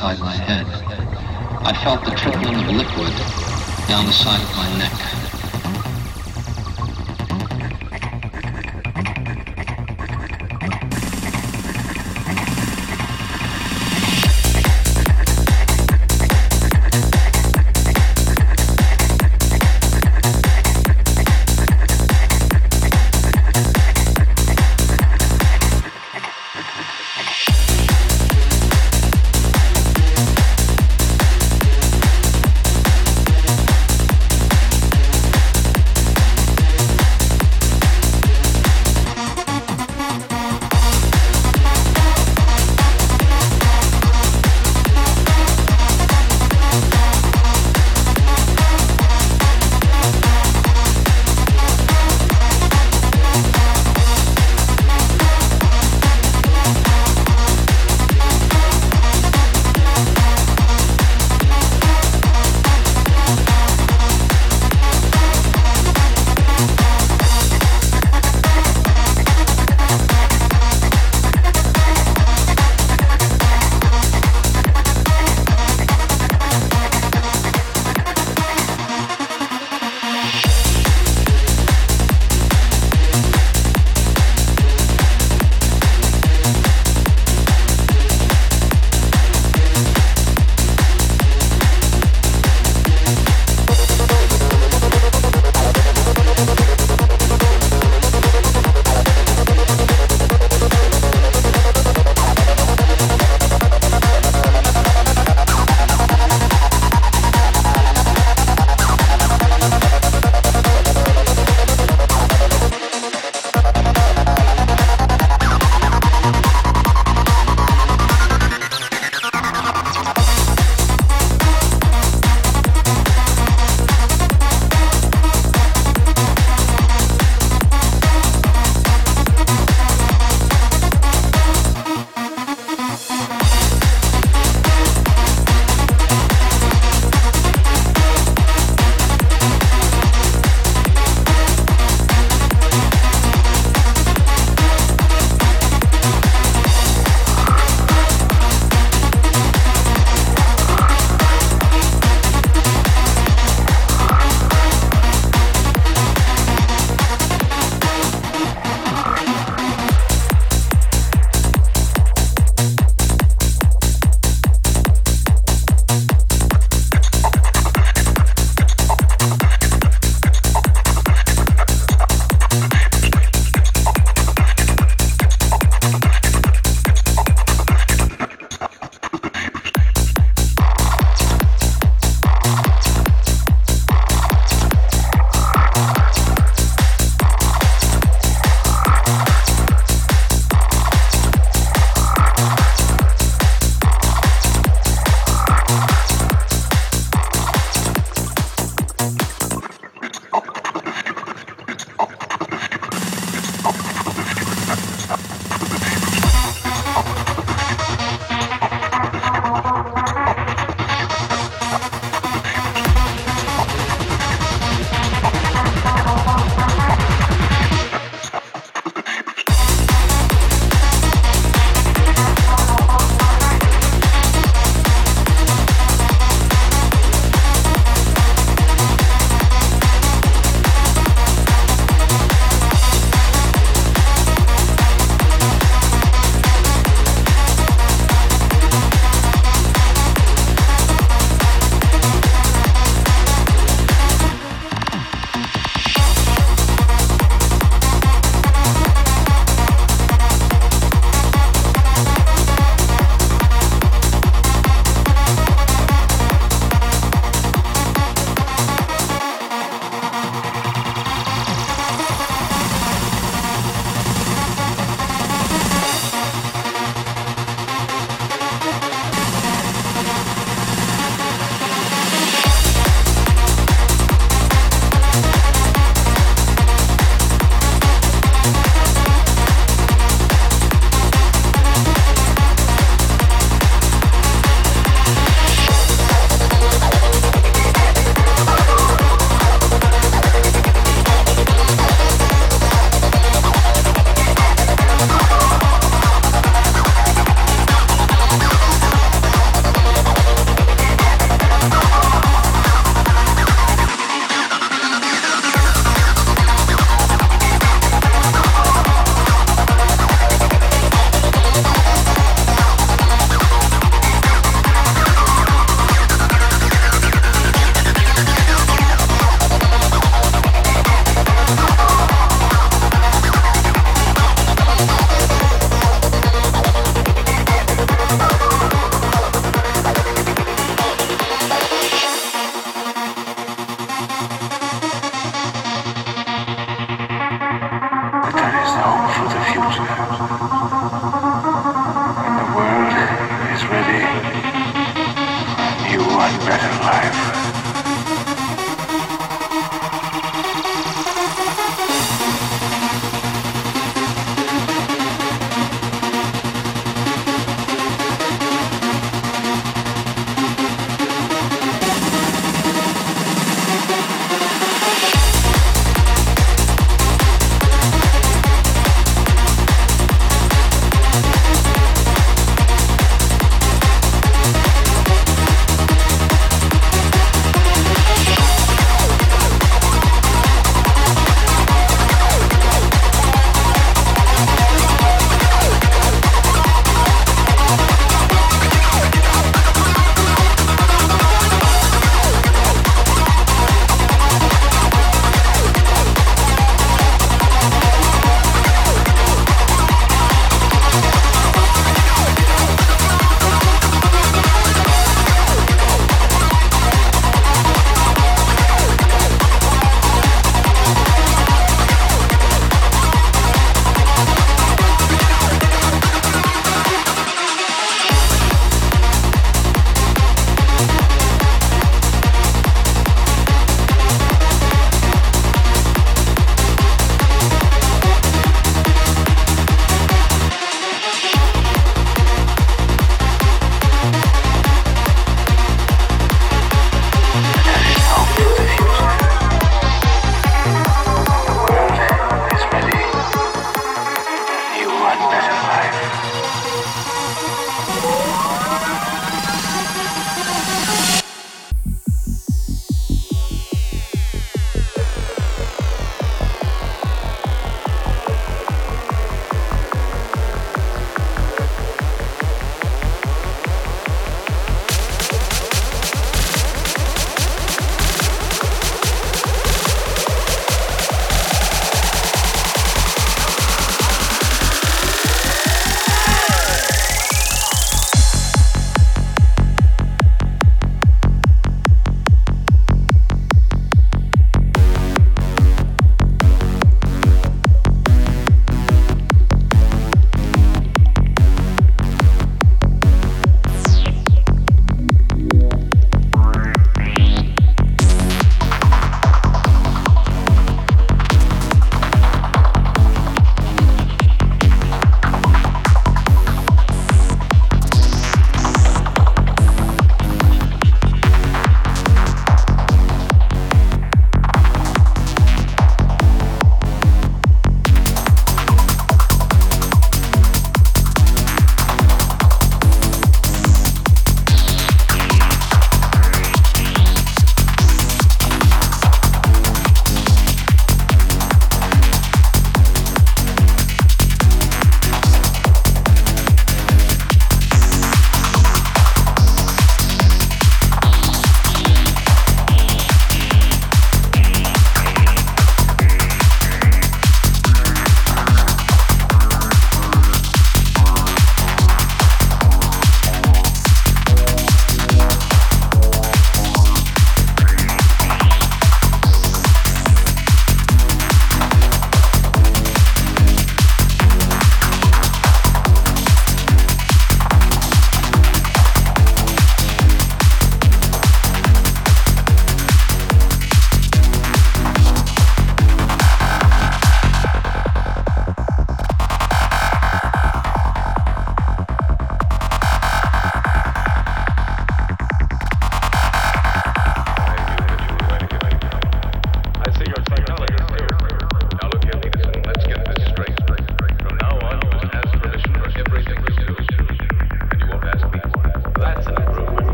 inside my head. I felt the trickling of liquid down the side of my neck.